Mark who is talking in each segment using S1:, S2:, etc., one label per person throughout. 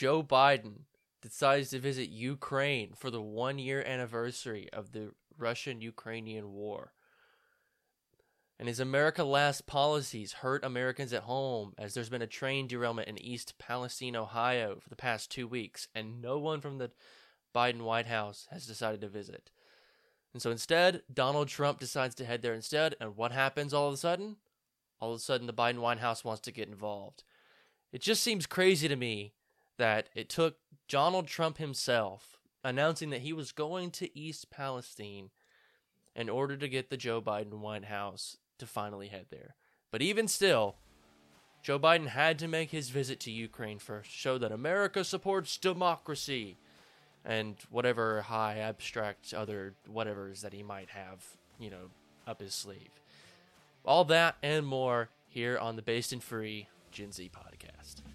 S1: Joe Biden decides to visit Ukraine for the one year anniversary of the Russian Ukrainian war. And his America Last policies hurt Americans at home as there's been a train derailment in East Palestine, Ohio for the past two weeks, and no one from the Biden White House has decided to visit. And so instead, Donald Trump decides to head there instead. And what happens all of a sudden? All of a sudden, the Biden White House wants to get involved. It just seems crazy to me that it took Donald Trump himself announcing that he was going to East Palestine in order to get the Joe Biden White House to finally head there. But even still, Joe Biden had to make his visit to Ukraine first, show that America supports democracy and whatever high abstract other whatevers that he might have, you know, up his sleeve. All that and more here on the Based and Free Gen Z podcast.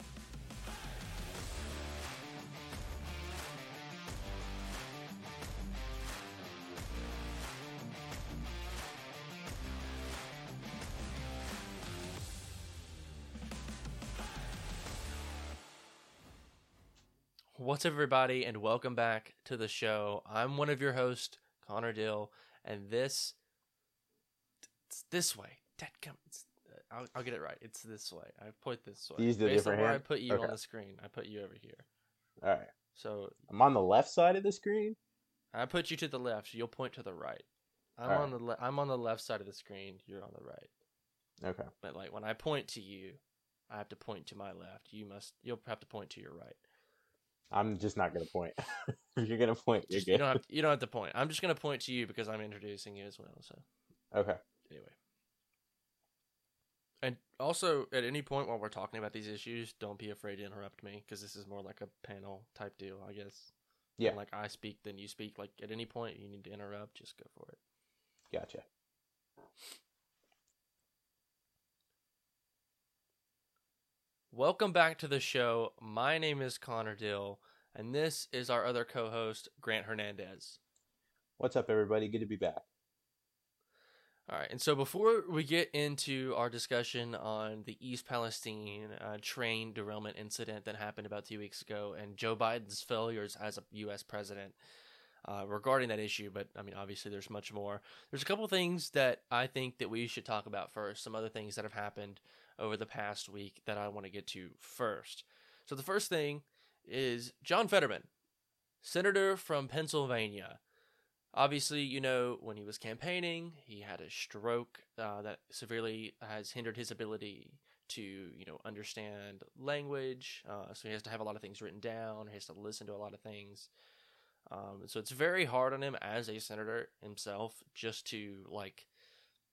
S1: What's up, everybody, and welcome back to the show. I'm one of your hosts, Connor Dill, and this it's this way. It's, uh, I'll, I'll get it right. It's this way. I put this way.
S2: Use the
S1: Based on
S2: different
S1: where I put you
S2: Okay.
S1: on the screen. I put you over here.
S2: All right.
S1: So
S2: I'm on the left side of the screen.
S1: I put you to the left. You'll point to the right. I'm
S2: All
S1: on the le- I'm on the left side of the screen. You're on the right.
S2: Okay.
S1: But like when I point to you, I have to point to my left. You must. You'll have to point to your right.
S2: I'm just not gonna point. if you're gonna point, you're
S1: Just- you don't have. You don't have to point. I'm just gonna point to you because I'm introducing you as well. So.
S2: Okay.
S1: anyway. And also, at any point while we're talking about these issues, don't be afraid to interrupt me because this is more like a panel type deal, I guess.
S2: Yeah.
S1: And, like I speak, then you speak. Like at any point you need to interrupt, just go for it.
S2: Gotcha.
S1: Welcome back to the show. My name is Connor Dill, and this is our other co-host Grant Hernandez.
S2: What's up, everybody? Good to be back.
S1: All right, and so before we get into our discussion on the East Palestine uh, train derailment incident that happened about two weeks ago and Joe Biden's failures as a U.S. president uh, regarding that issue, but I mean, obviously, there's much more. There's a couple things that I think that we should talk about first. Some other things that have happened over the past week that I want to get to first. So the first thing is John Fetterman, senator from Pennsylvania obviously, you know, when he was campaigning, he had a stroke uh, that severely has hindered his ability to, you know, understand language. Uh, so he has to have a lot of things written down. He has to listen to a lot of things. Um, so it's very hard on him as a senator himself just to like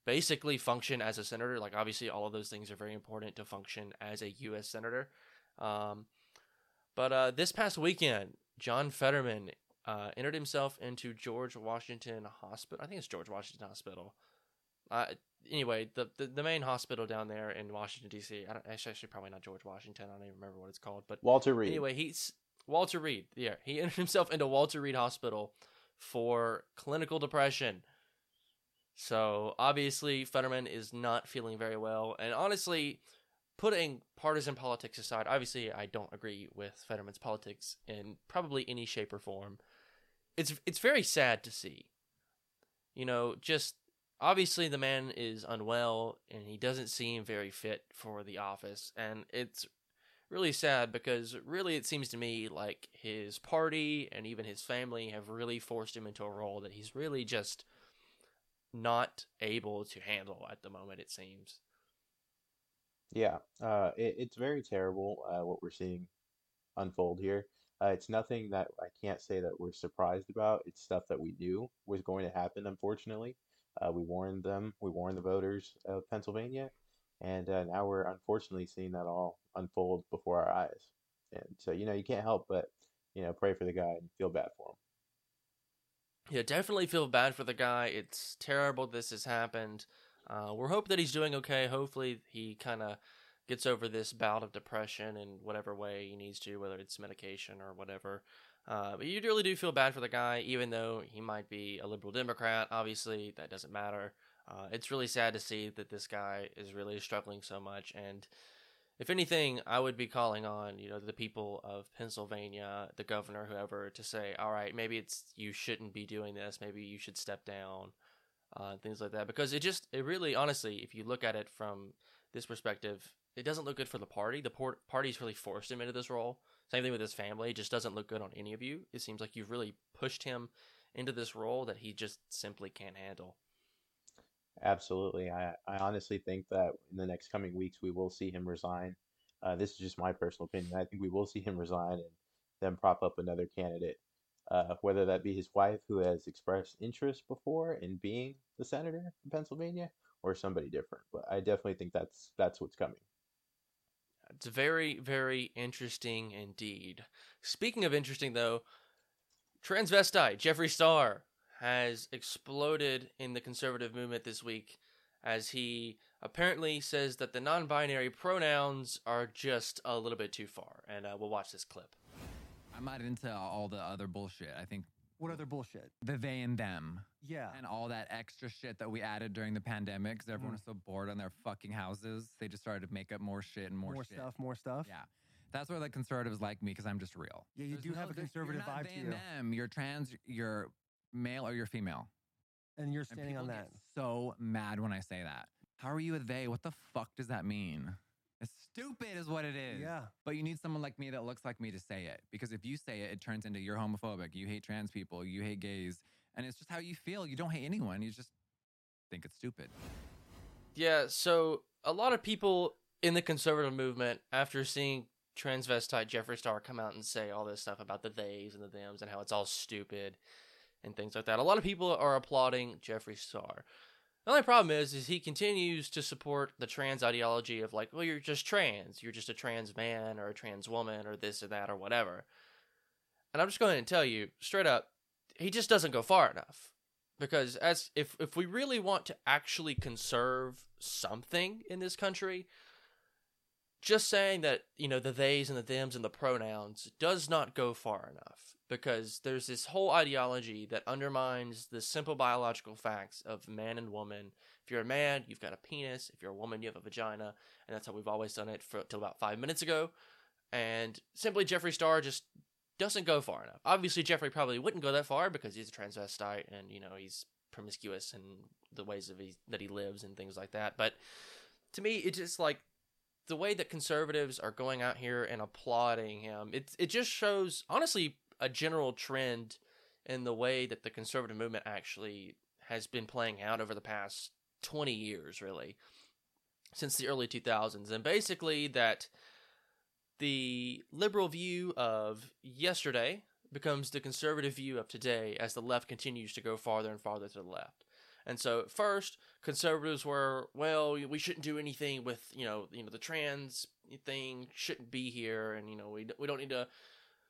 S1: basically function as a senator. Like obviously, all of those things are very important to function as a U.S. senator. Um, but uh, this past weekend, John Fetterman uh, entered himself into George Washington Hospital. I think it's George Washington Hospital. Uh, anyway, the, the the main hospital down there in Washington D.C. I don't actually, actually probably not George Washington. I don't even remember what it's called. But
S2: Walter Reed.
S1: anyway, he's Walter Reed. Yeah, he entered himself into Walter Reed Hospital for clinical depression. So obviously, Fetterman is not feeling very well, and honestly, putting partisan politics aside, obviously I don't agree with Fetterman's politics in probably any shape or form. It's it's very sad to see. You know, just obviously the man is unwell and he doesn't seem very fit for the office and it's really sad because really it seems to me like his party and even his family have really forced him into a role that he's really just not able to handle at the moment it seems.
S2: Yeah. Uh, it, it's very terrible uh, what we're seeing unfold here. Uh, it's nothing that I can't say that we're surprised about. It's stuff that we knew was going to happen, unfortunately. Uh, we warned them, we warned the voters of Pennsylvania, and uh, now we're unfortunately seeing that all unfold before our eyes. And so, you know, you can't help but, you know, pray for the guy and feel bad for him.
S1: Yeah, definitely feel bad for the guy. It's terrible this has happened. Uh, we're hoping that he's doing okay. Hopefully, he kind of gets over this bout of depression in whatever way he needs to, whether it's medication or whatever. Uh, but you really do feel bad for the guy, even though he might be a liberal Democrat. Obviously, that doesn't matter. Uh, it's really sad to see that this guy is really struggling so much. And if anything, I would be calling on you know the people of Pennsylvania, the governor, whoever, to say, all right, maybe it's you shouldn't be doing this. Maybe you should step down, uh, things like that. Because it just it really honestly, if you look at it from this perspective, it doesn't look good for the party. The por- party's really forced him into this role. Same thing with his family. It just doesn't look good on any of you. It seems like you've really pushed him into this role that he just simply can't handle.
S2: Absolutely. I, I honestly think that in the next coming weeks we will see him resign. Uh, this is just my personal opinion. I think we will see him resign and then prop up another candidate, uh, whether that be his wife who has expressed interest before in being the senator in Pennsylvania or somebody different. But I definitely think that's that's what's coming.
S1: It's very, very interesting indeed. Speaking of interesting, though, transvestite Jeffree Star has exploded in the conservative movement this week as he apparently says that the non binary pronouns are just a little bit too far. And uh, we'll watch this clip.
S3: I'm not into all the other bullshit. I think
S4: What other bullshit?
S3: the they and them
S4: Yeah.
S3: and all that extra shit that we added during the pandemic because everyone
S4: Mhm.
S3: was so bored on their fucking houses. They just started to make up more shit and more, shit.
S4: More,
S3: shit.
S4: stuff, more stuff.
S3: Yeah. That's where the conservatives like me because I'm just real.
S4: Yeah, you
S3: There's
S4: do have a conservative
S3: you're not
S4: vibe
S3: they
S4: to
S3: and
S4: you.
S3: them. You're trans, you're male or you're female.
S4: And you're
S3: And
S4: on that.
S3: get so mad when I say that. How are you a they? What the fuck does that mean? It's stupid, is what it is.
S4: Yeah.
S3: But you need someone like me that looks like me to say it. Because if you say it, it turns into you're homophobic, you hate trans people, you hate gays. And it's just how you feel. You don't hate anyone. You just think it's stupid.
S1: Yeah, so a lot of people in the conservative movement, after seeing transvestite Jeffree Star come out and say all this stuff about the theys and the thems and how it's all stupid and things like that, a lot of people are applauding Jeffree Star. The only problem is, is he continues to support the trans ideology of like, well, you're just trans, you're just a trans man or a trans woman or this or that or whatever. And I'm just going to tell you straight up, he just doesn't go far enough because as if if we really want to actually conserve something in this country just saying that you know the theys and the thems and the pronouns does not go far enough because there's this whole ideology that undermines the simple biological facts of man and woman if you're a man you've got a penis if you're a woman you have a vagina and that's how we've always done it for till about five minutes ago and simply jeffree star just doesn't go far enough. Obviously, jeffree probably wouldn't go that far because he's a transvestite and you know he's promiscuous in the ways of he, that he lives and things like that. But to me, it's just like the way that conservatives are going out here and applauding him. It it just shows honestly a general trend in the way that the conservative movement actually has been playing out over the past twenty years, really, since the early two thousands, and basically that the liberal view of yesterday becomes the conservative view of today as the left continues to go farther and farther to the left. And so at first, conservatives were, well, we shouldn't do anything with, you know, you know, the trans thing shouldn't be here, and you know, we we don't need to,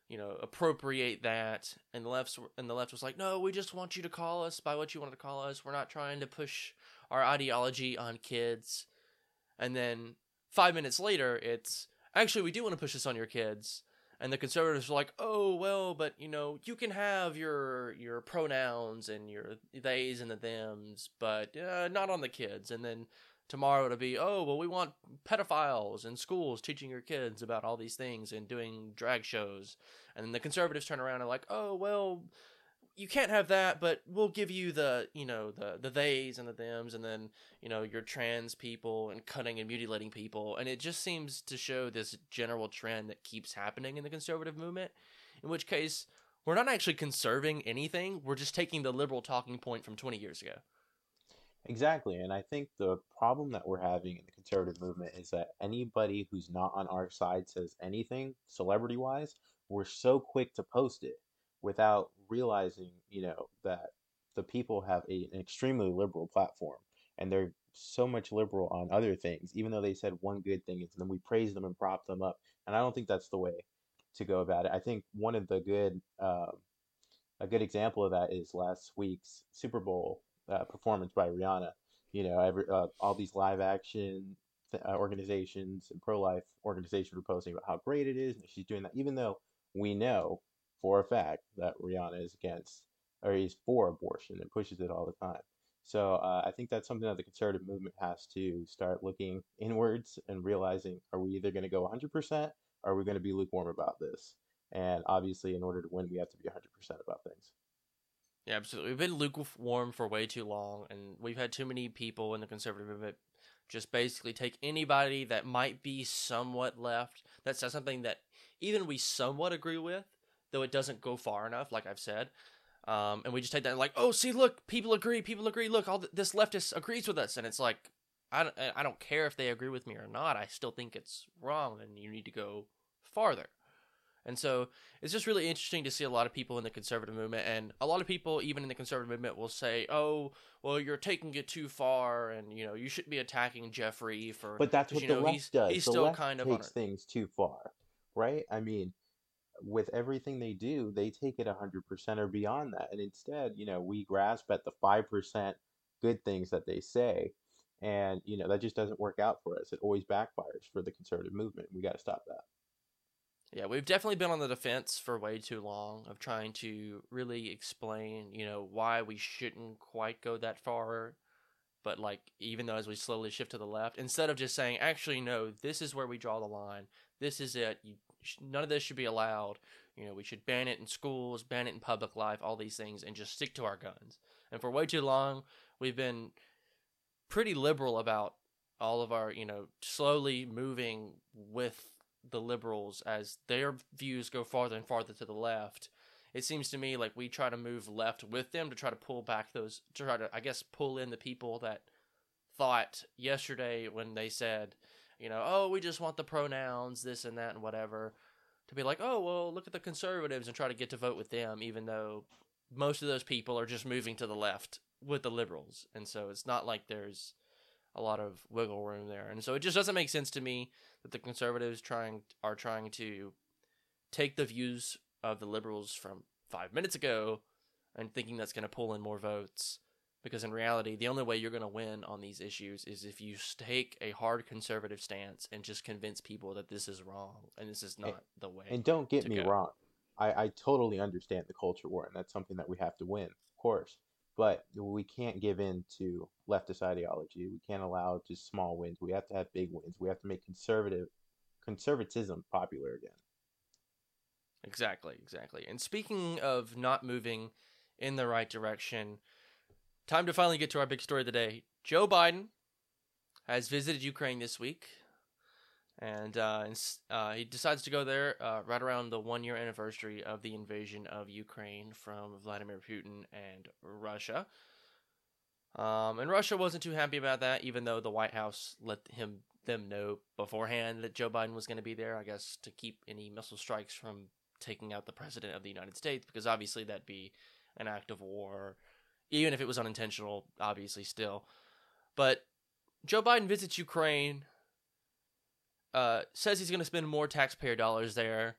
S1: you know, appropriate that. And the left and the left was like, no, we just want you to call us by what you want to call us. We're not trying to push our ideology on kids. And then five minutes later, it's actually we do want to push this on your kids and the conservatives are like oh well but you know you can have your your pronouns and your theys and the thems but uh, not on the kids. And then tomorrow it'll be oh well we want pedophiles in schools teaching your kids about all these things and doing drag shows. And then the conservatives turn around and like oh well you can't have that, but we'll give you the, you know, the the theys and the thems, and then you know your trans people and cutting and mutilating people, and it just seems to show this general trend that keeps happening in the conservative movement. In which case, we're not actually conserving anything; we're just taking the liberal talking point from twenty years ago.
S2: Exactly. And I think the problem that we're having in the conservative movement is that anybody who's not on our side says anything celebrity wise, we're so quick to post it without realizing, you know, that the people have a, an extremely liberal platform and they're so much liberal on other things, even though they said one good thing, and then we praise them and prop them up. And I don't think that's the way to go about it. I think one of the good, um, a good example of that is last week's Super Bowl uh, performance by Rihanna. You know, every uh, all these live action th- uh, organizations and pro life organizations were posting about how great it is, and she's doing that, even though we know for a fact that Rihanna is against or is for abortion and pushes it all the time. So uh, I think that's something that the conservative movement has to start looking inwards and realizing: Are we either going to go 100%, or are we going to be lukewarm about this? And obviously, in order to win, we have to be 100% about things.
S1: Yeah, absolutely. We've been lukewarm for way too long, and we've had too many people in the conservative movement just basically take anybody that might be somewhat left that says something that even we somewhat agree with, though it doesn't go far enough, like I've said. Um, and we just take that like, oh, see, look, people agree, people agree. Look, all th- this leftist agrees with us, and it's like, I don't, I don't care if they agree with me or not. I still think it's wrong, and you need to go farther. And so it's just really interesting to see a lot of people in the conservative movement, and a lot of people, even in the conservative movement, will say, "Oh, well, you're taking it too far, and you know, you shouldn't be attacking Jeffree for."
S2: But that's what the
S1: know,
S2: left
S1: he's,
S2: does.
S1: He's
S2: the
S1: still
S2: left
S1: kind of
S2: takes things too far, right? I mean, with everything they do, they take it 100% or beyond that. And instead, you know, we grasp at the 5% good things that they say. And, you know, that just doesn't work out for us. It always backfires for the conservative movement. We got to stop that.
S1: Yeah, we've definitely been on the defense for way too long of trying to really explain, you know, why we shouldn't quite go that far. But like, even though as we slowly shift to the left, instead of just saying, actually, no, this is where we draw the line. This is it. You, none of this should be allowed. You know, we should ban it in schools, ban it in public life, all these things, and just stick to our guns. And for way too long, we've been pretty liberal about all of our, you know, slowly moving with the liberals as their views go farther and farther to the left. It seems to me like we try to move left with them to try to pull back those, to try to, I guess, pull in the people that thought yesterday when they said, you know, oh, we just want the pronouns, this and that, and whatever, to be like, oh, well, look at the conservatives and try to get to vote with them, even though most of those people are just moving to the left with the liberals. And so it's not like there's a lot of wiggle room there. And so it just doesn't make sense to me that the conservatives trying are trying to take the views of the liberals from 5 minutes ago and thinking that's going to pull in more votes because in reality the only way you're going to win on these issues is if you take a hard conservative stance and just convince people that this is wrong and this is not the way.
S2: And don't get me
S1: go.
S2: wrong. I, I totally understand the culture war, and that's something that we have to win, of course. But we can't give in to leftist ideology. We can't allow just small wins. We have to have big wins. We have to make conservative conservatism popular again.
S1: Exactly, exactly. And speaking of not moving in the right direction, time to finally get to our big story of the day. Joe Biden has visited Ukraine this week, and uh, uh, he decides to go there uh, right around the one year anniversary of the invasion of Ukraine from Vladimir Putin and Russia. Um, and Russia wasn't too happy about that, even though the White House let him them know beforehand that Joe Biden was going to be there. I guess to keep any missile strikes from taking out the president of the United States, because obviously that'd be an act of war, even if it was unintentional. Obviously, still, but Joe Biden visits Ukraine. Uh, says he's going to spend more taxpayer dollars there.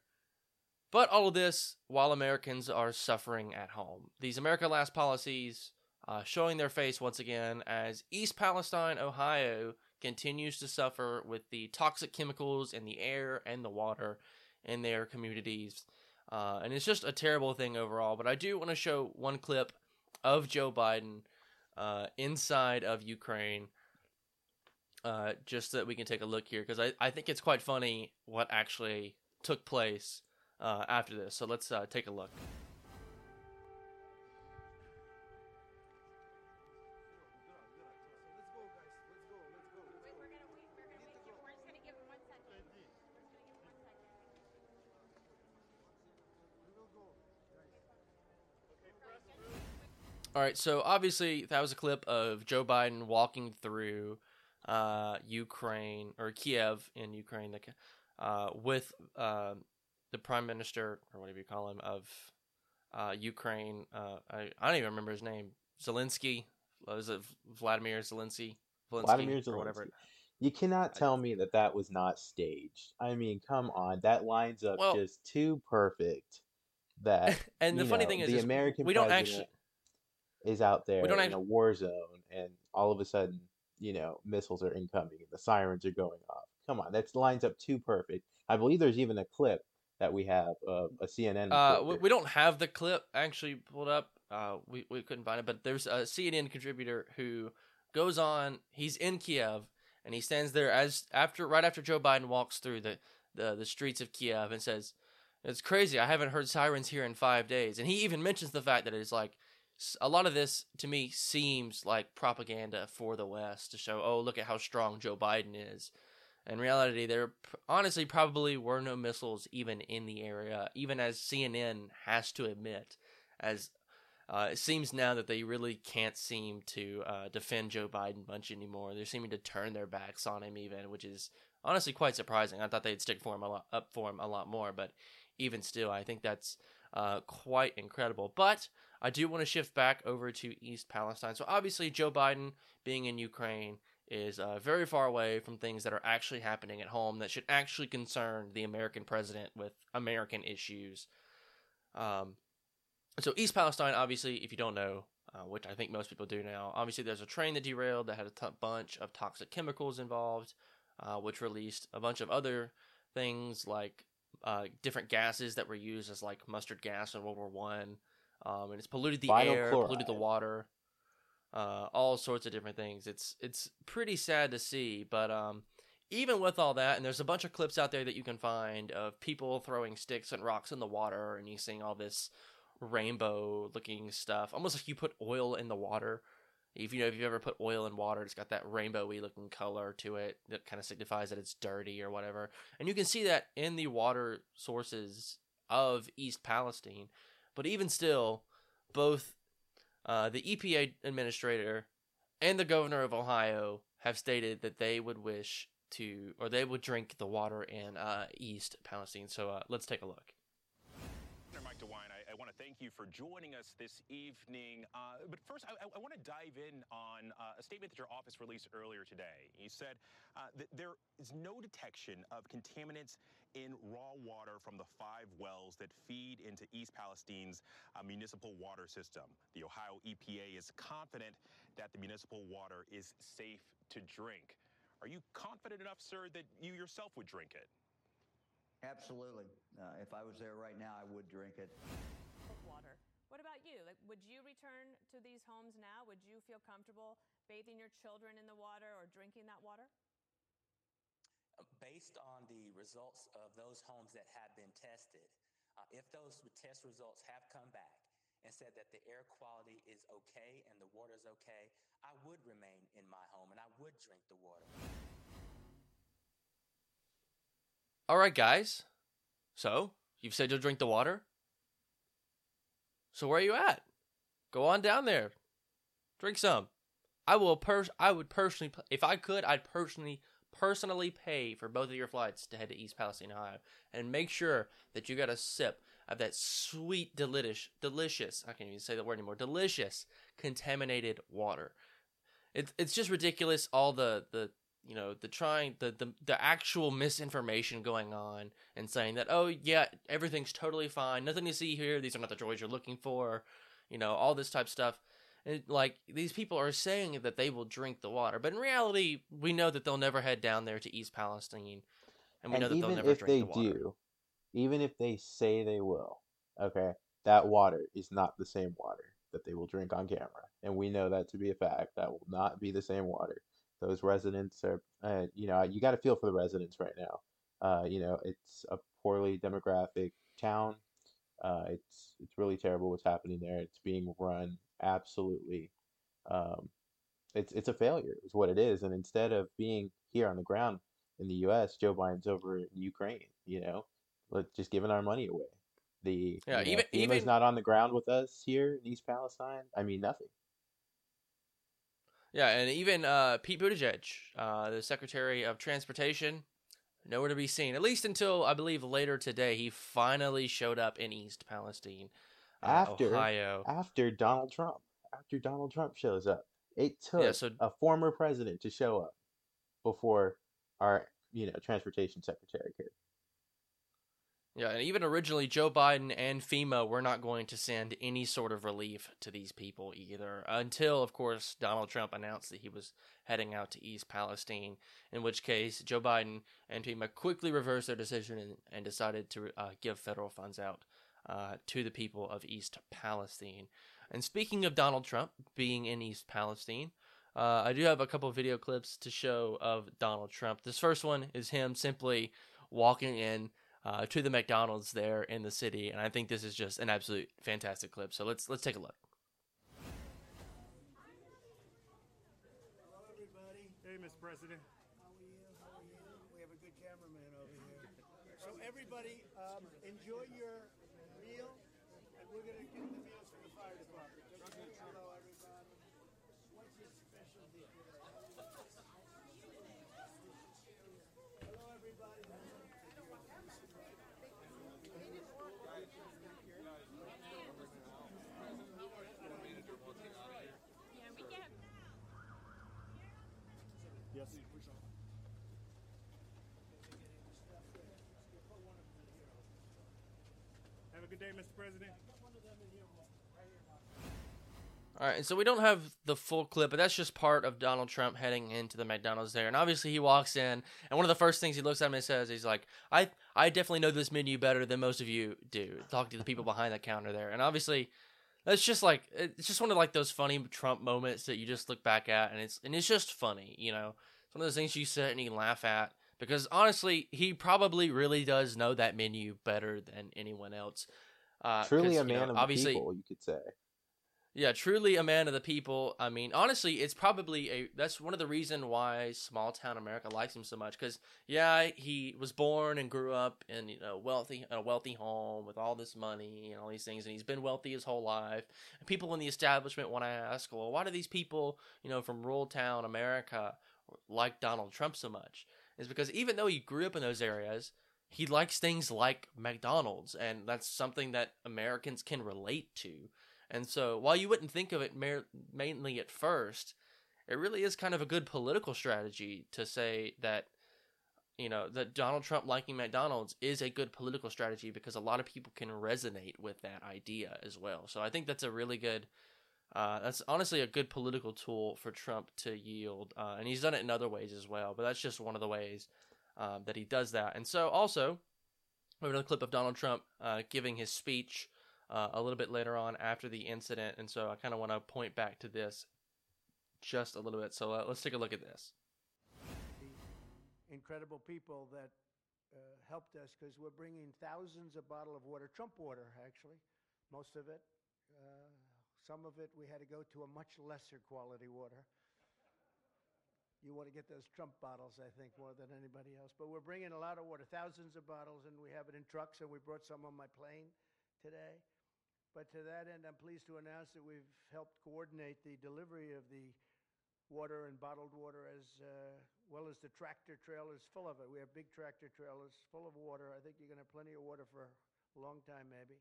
S1: But all of this while Americans are suffering at home. These America Last policies uh, showing their face once again as East Palestine, Ohio continues to suffer with the toxic chemicals in the air and the water in their communities. Uh, and it's just a terrible thing overall. But I do want to show one clip of Joe Biden uh, inside of Ukraine uh, just so that we can take a look here because I, I think it's quite funny what actually took place uh, after this. So let's uh, take a look. All right, so obviously that was a clip of Joe Biden walking through uh, Ukraine or Kiev in Ukraine, uh, with uh, the prime minister or whatever you call him of uh, Ukraine. Uh, I, I don't even remember his name. Zelensky. Was it Vladimir Zelensky? Zelensky
S2: Vladimir
S1: or whatever.
S2: Zelensky. You cannot tell me that that was not staged. I mean, come on, that lines up
S1: Well-
S2: just too perfect. That
S1: and the funny
S2: know,
S1: thing is,
S2: the
S1: is
S2: American
S1: we don't actually.
S2: Is out there
S1: don't
S2: in
S1: actu-
S2: a war zone, and all of a sudden, you know, missiles are incoming and the sirens are going off. Come on, that lines up too perfect. I believe there's even a clip that we have uh, a CNN.
S1: Uh, we, we don't have the clip actually pulled up. Uh, we we couldn't find it, but there's a CNN contributor who goes on. He's in Kiev and he stands there as after right after Joe Biden walks through the the, the streets of Kiev and says, "It's crazy. I haven't heard sirens here in five days." And he even mentions the fact that it's like a lot of this to me seems like propaganda for the West to show, "Oh, look at how strong Joe Biden is." In reality, there honestly probably were no missiles even in the area, even as CNN has to admit, as uh, it seems now that they really can't seem to uh, defend Joe Biden much anymore. They're seeming to turn their backs on him, even, which is honestly quite surprising. I thought they'd stick for him a lot, up for him a lot more, but even still, I think that's uh, quite incredible. But I do want to shift back over to East Palestine. So obviously, Joe Biden being in Ukraine is uh, very far away from things that are actually happening at home that should actually concern the American president with American issues. Um, so East Palestine, obviously, if you don't know, uh, which I think most people do now, obviously there's a train that derailed that had a t- bunch of toxic chemicals involved, uh, which released a bunch of other things like uh, different gases that were used as like mustard gas in World War One, um, and it's polluted the
S2: Vinyl
S1: air, polluted the water, uh, all sorts of different things. It's it's pretty sad to see, but um, even with all that, and there's a bunch of clips out there that you can find of people throwing sticks and rocks in the water, and you seeing all this rainbow looking stuff, almost like you put oil in the water. If you know if you've ever put oil in water, it's got that rainbowy looking color to it that kind of signifies that it's dirty or whatever. And you can see that in the water sources of East Palestine. But even still, both uh, the EPA administrator and the governor of Ohio have stated that they would wish to, or they would drink the water in uh, East Palestine. So uh, let's take a look.
S4: I want to thank you for joining us this evening. Uh, but first, I, I want to dive in on uh, a statement that your office released earlier today. You said uh, that there is no detection of contaminants in raw water from the five wells that feed into East Palestine's uh, municipal water system. The Ohio EPA is confident that the municipal water is safe to drink. Are you confident enough, sir, that you yourself would drink it?
S5: Absolutely. Uh, if I was there right now, I would drink it.
S6: Of water. What about you? Like, would you return to these homes now? Would you feel comfortable bathing your children in the water or drinking that water?
S7: based on the results of those homes that have been tested, uh, if those test results have come back and said that the air quality is okay and the water is okay, I would remain in my home and I would drink the water.
S1: All right, guys. So you've said you'll drink the water. So where are you at? Go on down there. Drink some. I will pers- I would personally if I could I'd personally personally pay for both of your flights to head to East Palestine, Ohio and make sure that you got a sip of that sweet delicious delicious I can't even say the word anymore delicious contaminated water. It's it's just ridiculous all the the you know the trying the, the the actual misinformation going on and saying that oh yeah everything's totally fine nothing to see here these are not the droids you're looking for you know all this type of stuff and like these people are saying that they will drink the water but in reality we know that they'll never head down there to east palestine and we
S2: and
S1: know that they'll never
S2: if
S1: drink
S2: they
S1: the water
S2: do, even if they say they will, okay, that water is not the same water that they will drink on camera, and we know that to be a fact. That will not be the same water. Those residents are, uh, you know, you got to feel for the residents right now. Uh, you know, it's a poorly demographic town. Uh, it's it's really terrible what's happening there. It's being run absolutely. Um, it's it's a failure, is what it is. And instead of being here on the ground in the U.S., Joe Biden's over in Ukraine. You know, like just giving our money away. The
S1: Yeah,
S2: you know,
S1: even-
S2: FEMA's
S1: even-
S2: not on the ground with us here in East Palestine. I mean, nothing.
S1: Yeah and even uh, pete buttigieg uh, the secretary of transportation nowhere to be seen at least until i believe later today he finally showed up in east palestine uh,
S2: After-
S1: ohio
S2: After Donald Trump, after Donald Trump shows up, it took
S1: Yeah, so-
S2: a former president to show up before our you know transportation secretary could.
S1: Yeah, and even originally, Joe Biden and FEMA were not going to send any sort of relief to these people either, until, of course, Donald Trump announced that he was heading out to East Palestine. In which case, Joe Biden and FEMA quickly reversed their decision and, and decided to uh, give federal funds out uh, to the people of East Palestine. And speaking of Donald Trump being in East Palestine, uh, I do have a couple video clips to show of Donald Trump. This first one is him simply walking in uh, to the McDonald's there in the city, and I think this is just an absolute fantastic clip. So let's let's take a look.
S8: Hello, everybody.
S9: Hey, Mr. President.
S8: How are you? How are you? We have a good cameraman over here. So everybody, um, enjoy your meal, and we're gonna get the meals from the fire department. Okay? Hello, everybody. What's your specialty today? Hello, everybody.
S9: Yes. Have a good day, Mr. President.
S1: All right, and so we don't have the full clip, but that's just part of Donald Trump heading into the McDonald's there. And obviously, he walks in, and one of the first things he looks at him and says, "He's like, I, I definitely know this menu better than most of you do." Talking to the people behind the counter there, and obviously, that's just like it's just one of like those funny Trump moments that you just look back at, and it's and it's just funny, you know. It's one of those things you sit and you laugh at because honestly, he probably really does know that menu better than anyone else. Uh,
S2: Truly a
S1: you know,
S2: man of
S1: obviously,
S2: the people, you could say.
S1: yeah, truly a man of the people. I mean, honestly, it's probably a that's one of the reason why small town America likes him so much. Because yeah, he was born and grew up in you know wealthy a wealthy home with all this money and all these things, and he's been wealthy his whole life. And people in the establishment want to ask, well, why do these people you know from rural town America like Donald Trump so much? Is because even though he grew up in those areas, he likes things like McDonald's, and that's something that Americans can relate to. And so, while you wouldn't think of it mer- mainly at first, it really is kind of a good political strategy to say that, you know, that Donald Trump liking McDonald's is a good political strategy because a lot of people can resonate with that idea as well. So, I think that's a really good. Uh, that's honestly a good political tool for Trump to yield, uh, and he's done it in other ways as well. But that's just one of the ways um, that he does that. And so, also, we have another clip of Donald Trump uh, giving his speech uh, a little bit later on after the incident, and so I kind of want to point back to this just a little bit. So uh, let's take a look at this.
S8: The incredible people that uh, helped us because we're bringing thousands of bottle of water, Trump water actually, most of it. Uh, some of it we had to go to a much lesser quality water. You want to get those Trump bottles, I think, more than anybody else. But we're bringing a lot of water, thousands of bottles, and we have it in trucks, and we brought some on my plane today. But to that end, I'm pleased to announce that we've helped coordinate the delivery of the water and bottled water as uh, well as the tractor trailers full of it. We have big tractor trailers full of water. I think you're going to have plenty of water for a long time, maybe.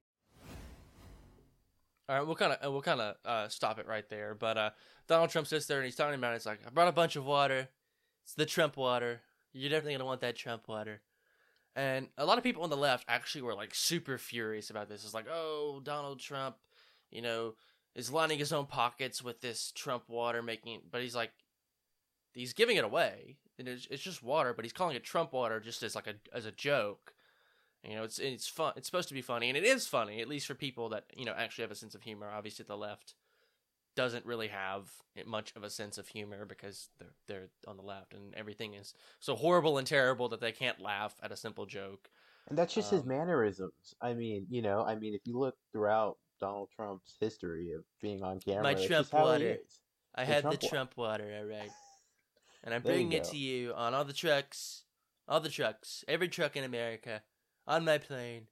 S1: All right, we'll kind of we'll kind of uh, stop it right there. But uh, Donald Trump sits there and he's talking about it. It's like I brought a bunch of water. It's the Trump water. You're definitely gonna want that Trump water. And a lot of people on the left actually were like super furious about this. It's like, oh, Donald Trump, you know, is lining his own pockets with this Trump water, making. But he's like, he's giving it away, and it's, it's just water. But he's calling it Trump water just as like a as a joke. You know, it's it's fun. It's supposed to be funny, and it is funny, at least for people that you know actually have a sense of humor. Obviously, the left doesn't really have much of a sense of humor because they're they're on the left, and everything is so horrible and terrible that they can't laugh at a simple joke.
S2: And that's just his
S1: Um,
S2: mannerisms. I mean, you know, I mean, if you look throughout Donald Trump's history of being on camera,
S1: My Trump
S2: just how he
S1: water. I
S2: The
S1: had
S2: Trump
S1: the Trump water, all right, and I'm
S2: There
S1: bringing it to you on all the trucks, all the trucks, every truck in America, on my plane.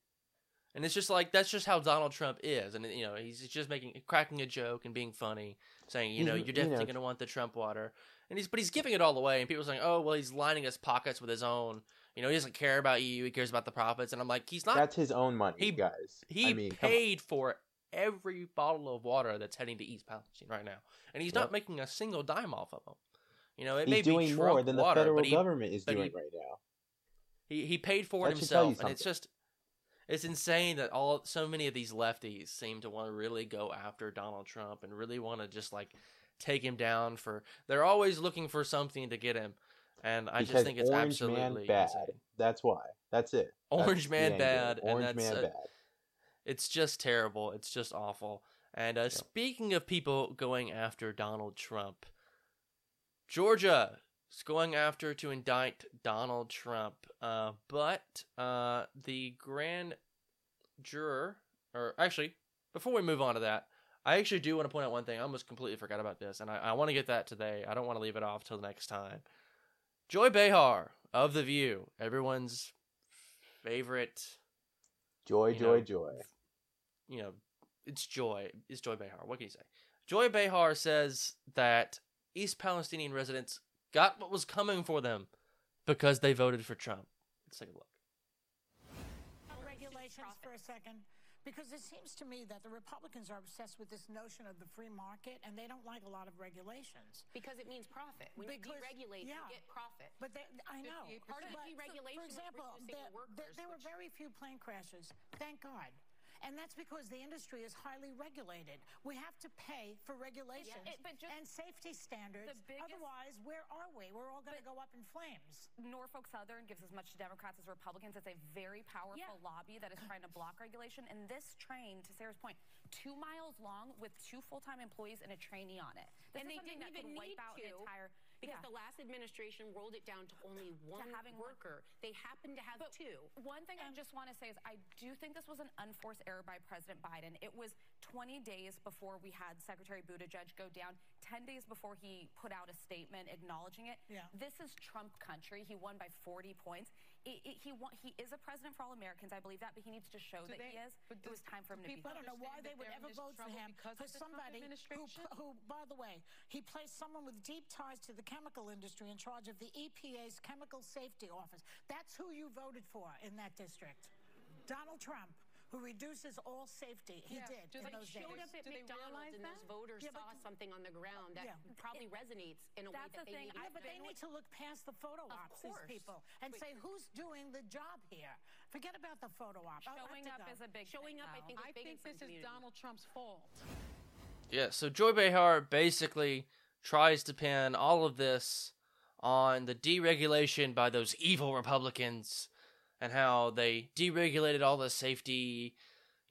S1: And it's just like that's just how Donald Trump is, and you know he's just making cracking a joke and being funny, saying you know
S2: mm-hmm.
S1: you're
S2: you know,
S1: definitely gonna want the Trump water, and he's but he's giving it all away, and people are saying oh well he's lining his pockets with his own, you know he doesn't care about you, he cares about the profits, and I'm like he's not
S2: That's his own money,
S1: he-
S2: guys.
S1: he
S2: I mean,
S1: paid for every bottle of water that's heading to East Palestine right now, and he's not making a single dime off of them. You know, it
S2: He's
S1: may
S2: doing
S1: be
S2: more than the
S1: water,
S2: federal
S1: he,
S2: government is doing
S1: he-
S2: right now.
S1: He he paid for it
S2: That
S1: himself, and it's just it's insane that all so many of these lefties seem to want to really go after Donald Trump and really want to just like take him down for. They're always looking for something to get him, and I
S2: because
S1: just think it's
S2: Orange
S1: absolutely
S2: Man bad.
S1: insane.
S2: That's why. That's it.
S1: Orange
S2: the
S1: Man bad, and
S2: Orange
S1: that's
S2: Man
S1: a-
S2: bad.
S1: It's just terrible. It's just awful. And uh, speaking of people going after Donald Trump, Georgia is going after to indict Donald Trump. Uh, but uh, the grand juror, or actually, before we move on to that, I actually do want to point out one thing. I almost completely forgot about this, and I, I want to get that today. I don't want to leave it off till the next time. Joy Behar of The View, everyone's favorite
S2: Joy, joy,
S1: know,
S2: joy.
S1: you know, it's Joy. It's Joy Behar. What can you say? Joy Behar says that East Palestinian residents got what was coming for them because they voted for Trump. Let's take a look.
S10: regulations for a second because it seems to me that the Republicans are obsessed with this notion of the free market and they don't like a lot of regulations.
S11: Because it means profit. When you deregulate,
S10: yeah.
S11: you get profit.
S10: But they, I know.
S11: Part of
S10: But for-
S11: deregulation
S10: For example,
S11: reducing
S10: there,
S11: the workers,
S10: there, there were very few plane crashes. Thank God. And that's because the industry is highly regulated. We have to pay for regulations
S11: it- but just
S10: and safety standards.
S11: biggest-
S10: Otherwise, where are we? We're all going to go up in flames.
S12: Norfolk Southern gives as much to Democrats as Republicans. It's a very powerful
S10: Yeah.
S12: lobby that is trying to block regulation. And this train, to Sara's point, two miles long with two full-time employees and a trainee on it. This
S11: and they didn't
S12: that
S11: even
S12: wipe out
S11: to
S12: an entire
S11: because
S12: yeah.
S11: the last administration rolled it down to only one
S12: having one.
S11: worker. They happen to have
S12: But
S11: two.
S12: One thing I just want to say is I do think this was an unforced error by President Biden. It was 20 days before we had Secretary Buttigieg go down, 10 days before he put out a statement acknowledging it.
S10: Yeah.
S12: This is Trump country. He won by 40 points. It, it, he won, he is a president for all Americans. I believe that, but he needs to show
S10: Do
S12: that
S10: they-
S12: he is.
S10: but
S12: It was time for him to be.
S10: I don't know why they would ever vote for him for somebody who, who, by the way, he placed someone with deep ties to the chemical industry in charge of the EPA's Chemical Safety Office. That's who you voted for in that district. Donald Trump, who reduces all safety. He
S11: Yeah.
S10: did
S11: Do
S10: in
S11: they
S10: those
S11: showed
S10: days.
S11: up at McDonald's and those voters
S10: Yeah, but-
S11: saw something on the ground that
S10: Yeah.
S11: probably resonates in a way that
S10: the
S11: they
S10: thing.
S11: needed
S10: Yeah, but they need to look past the photo ops, these people, and
S11: Wait.
S10: say who's doing the job here. Forget about the photo op.
S12: Showing up
S10: go.
S12: is a big
S11: Showing
S12: thing,
S11: up, I think, is
S13: I
S11: big in
S13: think
S11: some
S13: this is
S11: communities.
S13: Donald Trump's fault.
S1: Yeah, so Joy Behar basically tries to pin all of this on the deregulation by those evil Republicans and how they deregulated all the safety,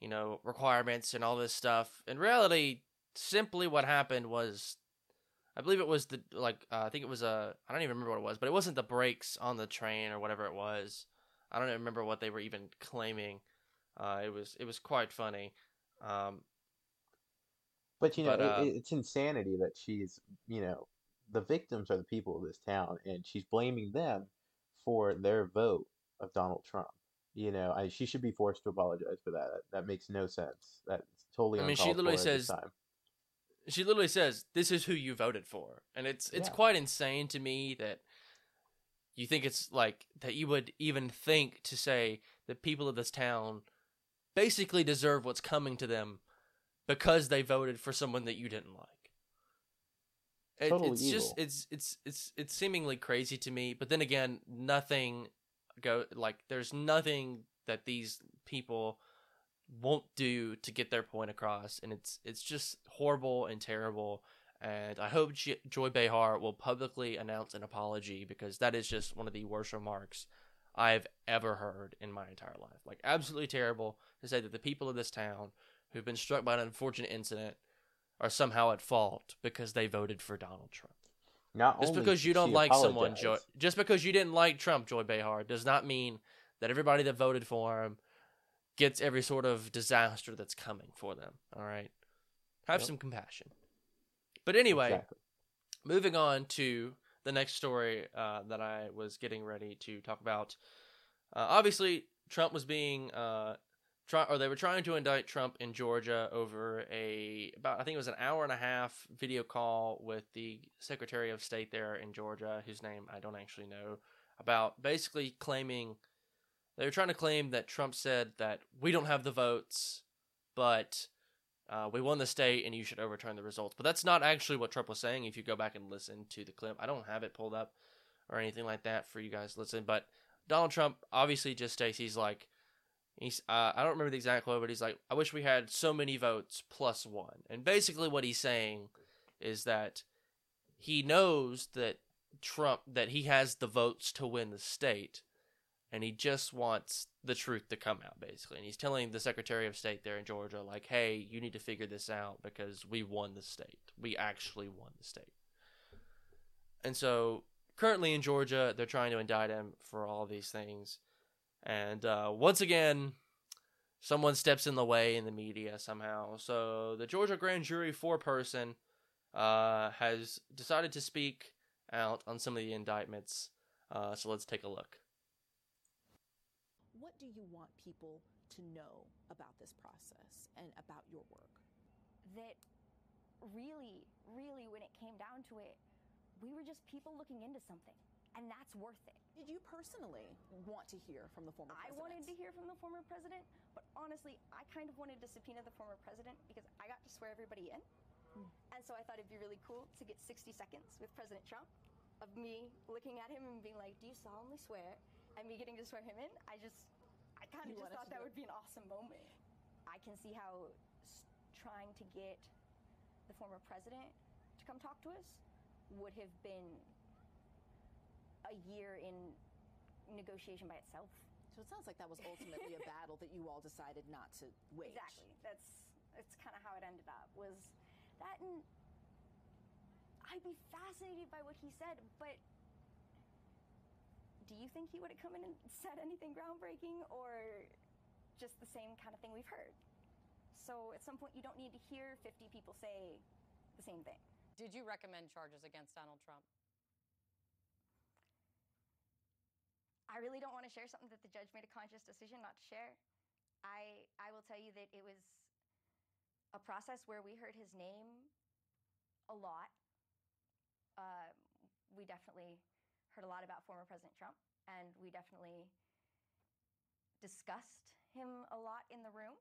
S1: you know, requirements and all this stuff. In reality, simply what happened was I believe it was the like uh, I think it was a I don't even remember what it was, but it wasn't the brakes on the train or whatever it was. I don't even remember what they were even claiming. Uh, it was it was quite funny. Um,
S2: But you know,
S1: But, uh,
S2: it- it's insanity that she's, you know, the victims are the people of this town, and she's blaming them for their vote of Donald Trump. You know, I, she should be forced to apologize for that. That, that makes no sense. That's totally
S1: I mean, she literally
S2: for at this
S1: says- she literally says this is who you voted for and it's it's
S2: Yeah.
S1: quite insane to me that you think it's like that you would even think to say that people of this town basically deserve what's coming to them because they voted for someone that you didn't like it,
S2: Totally
S1: it's just it's it's it's it's seemingly crazy to me but then again nothing go like there's nothing that these people won't do to get their point across and it's it's just horrible and terrible and I hope J- Joy Behar will publicly announce an apology because that is just one of the worst remarks I've ever heard in my entire life. Like absolutely terrible to say that the people of this town who've been struck by an unfortunate incident are somehow at fault because they voted for Donald Trump.
S2: Not
S1: Just because you don't like someone, Joy, just because you didn't like Trump, Joy Behar, does not mean that everybody that voted for him gets every sort of disaster that's coming for them. All right, have
S2: Yep.
S1: some compassion. But anyway,
S2: Exactly.
S1: moving on to the next story uh, that I was getting ready to talk about. Uh, obviously, Trump was being uh, try or they were trying to indict Trump in Georgia over a about I think it was an hour and a half video call with the Secretary of State there in Georgia, whose name I don't actually know, about basically claiming they were trying to claim that Trump said that we don't have the votes, but uh, we won the state and you should overturn the results. But that's not actually what Trump was saying. If you go back and listen to the clip, I don't have it pulled up or anything like that for you guys to listen. But Donald Trump obviously just states he's like, he's uh, I don't remember the exact quote, but he's like, I wish we had so many votes plus one. And basically what he's saying is that he knows that Trump that he has the votes to win the state and he just wants the truth to come out basically. And he's telling the secretary of state there in georgia like hey you need to figure this out because we won the state. We actually won the state. And so currently in georgia they're trying to indict him for all these things and uh, once again someone steps in the way in the media somehow. So the georgia grand jury foreperson uh, has decided to speak out on some of the indictments. Uh, so let's take a look.
S13: What do you want people to know about this process and about your work?
S14: That really, really, when it came down to it, we were just people looking into something, and that's worth it.
S13: Did you personally want to hear from the former president?
S14: I wanted to hear from the former president, but honestly, I kind of wanted to subpoena the former president because I got to swear everybody in.
S13: Hmm.
S14: And so I thought it'd be really cool to get 60 seconds with President Trump of me looking at him and being like, Do you solemnly swear? And me getting to swear him in. I just, I kind of just thought that would be an awesome moment. I can see how trying to get the former president to come talk to us would have been a year in negotiation by itself.
S13: So it sounds like that was ultimately a battle that you all decided not to wage.
S14: Exactly. That's that's kind of how it ended up. Was that and I'd be fascinated by what he said, but do you think he would have come in and said anything groundbreaking or just the same kind of thing we've heard? So at some point you don't need to hear 50 people say the same thing.
S11: Did you recommend charges against Donald Trump?
S14: I really don't want to share something that the judge made a conscious decision not to share. I I will tell you that it was a process where we heard his name a lot. Uh, we definitely heard a lot about former President Trump, and we definitely discussed him a lot in the room.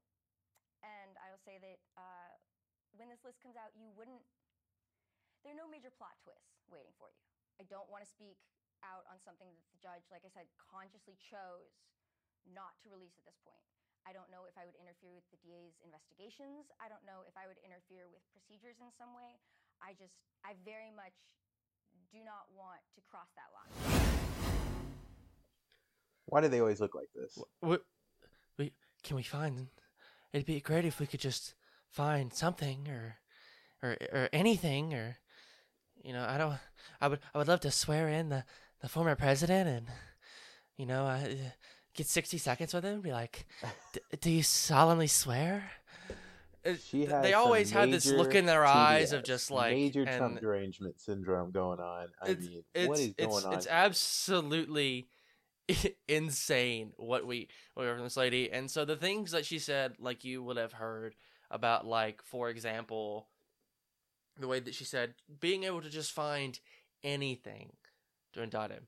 S14: And I will say that uh, when this list comes out, you wouldn't. There are no major plot twists waiting for you. I don't want to speak out on something that the judge, like I said, consciously chose not to release at this point. I don't know if I would interfere with the DA's investigations. I don't know if I would interfere with procedures in some way. I just, I very much do not want to cross that line.
S2: Why do they always look like this?
S1: What, we can we find? It'd be great if we could just find something or, or or anything or, you know, I don't. I would I would love to swear in the the former president and, you know, uh, get sixty seconds with him. and Be like, do you solemnly swear?
S2: She has
S1: they always had this look in their eyes of just like
S2: major
S1: and
S2: Trump derangement syndrome going on. I
S1: it's,
S2: mean,
S1: it's,
S2: what is
S1: it's,
S2: going on?
S1: It's absolutely insane what we what we heard from this lady. And so the things that she said, like you would have heard about, like for example, the way that she said being able to just find anything indict him.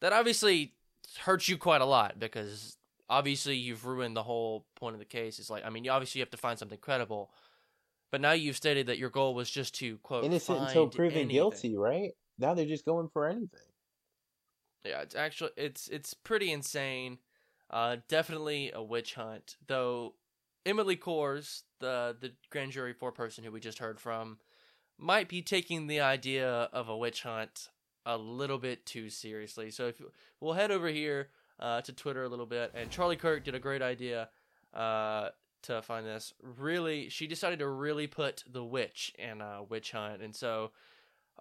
S1: That obviously hurts you quite a lot because obviously you've ruined the whole point of the case. It's like I mean, you obviously you have to find something credible. But now you've stated that your goal was just to quote
S2: Innocent until proven
S1: anything.
S2: guilty, right? Now they're just going for anything.
S1: Yeah, it's actually it's it's pretty insane. Uh, definitely a witch hunt. Though Emily Kohrs, the the grand jury foreperson who we just heard from, might be taking the idea of a witch hunt a little bit too seriously. So if we'll head over here uh, to Twitter a little bit, and Charlie Kirk did a great idea uh, to find this. Really, she decided to really put the witch in a witch hunt, and so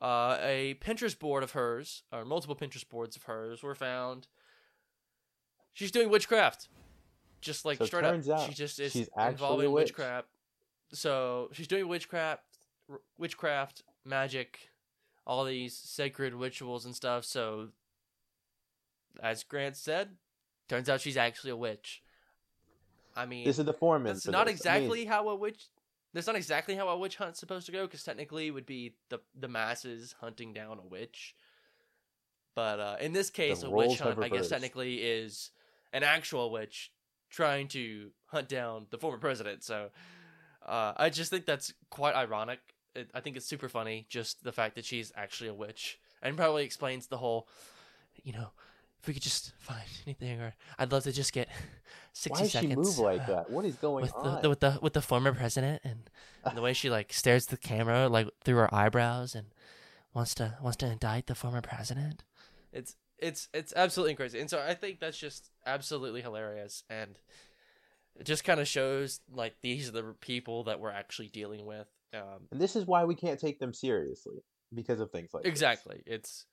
S1: uh, a Pinterest board of hers, or multiple Pinterest boards of hers, were found. She's doing witchcraft, just like
S2: So
S1: straight
S2: turns
S1: up.
S2: out
S1: she just is
S2: she's
S1: involved in witchcraft. So she's doing witchcraft, witchcraft, magic, all these sacred rituals and stuff. So, as Grant said, turns out she's actually a witch. I mean,
S2: This is the foreman.
S1: that's not
S2: this. I mean,
S1: exactly how a witch. That's not exactly how a witch hunt's supposed to go, because technically it would be the the masses hunting down a witch. But uh, in this case, a witch hunt, I guess, technically is an actual witch trying to hunt down the former president. So uh, I just think that's quite ironic. It, I think it's super funny, just the fact that she's actually a witch, and probably explains the whole, you know, if we could just find anything, or I'd love to just get sixty
S2: Why does she
S1: seconds.
S2: move like
S1: uh,
S2: that? What is going
S1: with
S2: on?
S1: The, the, with the with the former president and, and the way she like stares at the camera like through her eyebrows and wants to wants to indict the former president. It's it's it's absolutely crazy, and so I think that's just absolutely hilarious, and it just kind of shows like these are the people that we're actually dealing with. Um,
S2: and this is why we can't take them seriously because of things like this.
S1: exactly, it's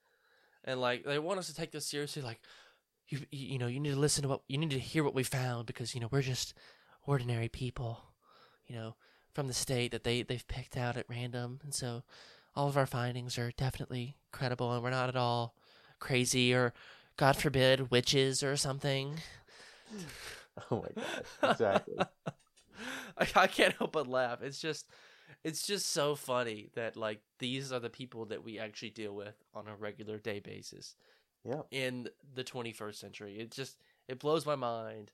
S1: and like they want us to take this seriously, like you you know you need to listen to what you need to hear what we found because you know we're just ordinary people, you know, from the state that they they've picked out at random, and so all of our findings are definitely credible, and we're not at all crazy or, God forbid, witches or something.
S2: Oh my god! exactly.
S1: I, I can't help but laugh. It's just, it's just so funny that like these are the people that we actually deal with on a regular day basis.
S2: Yeah.
S1: In the 21st century, it just it blows my mind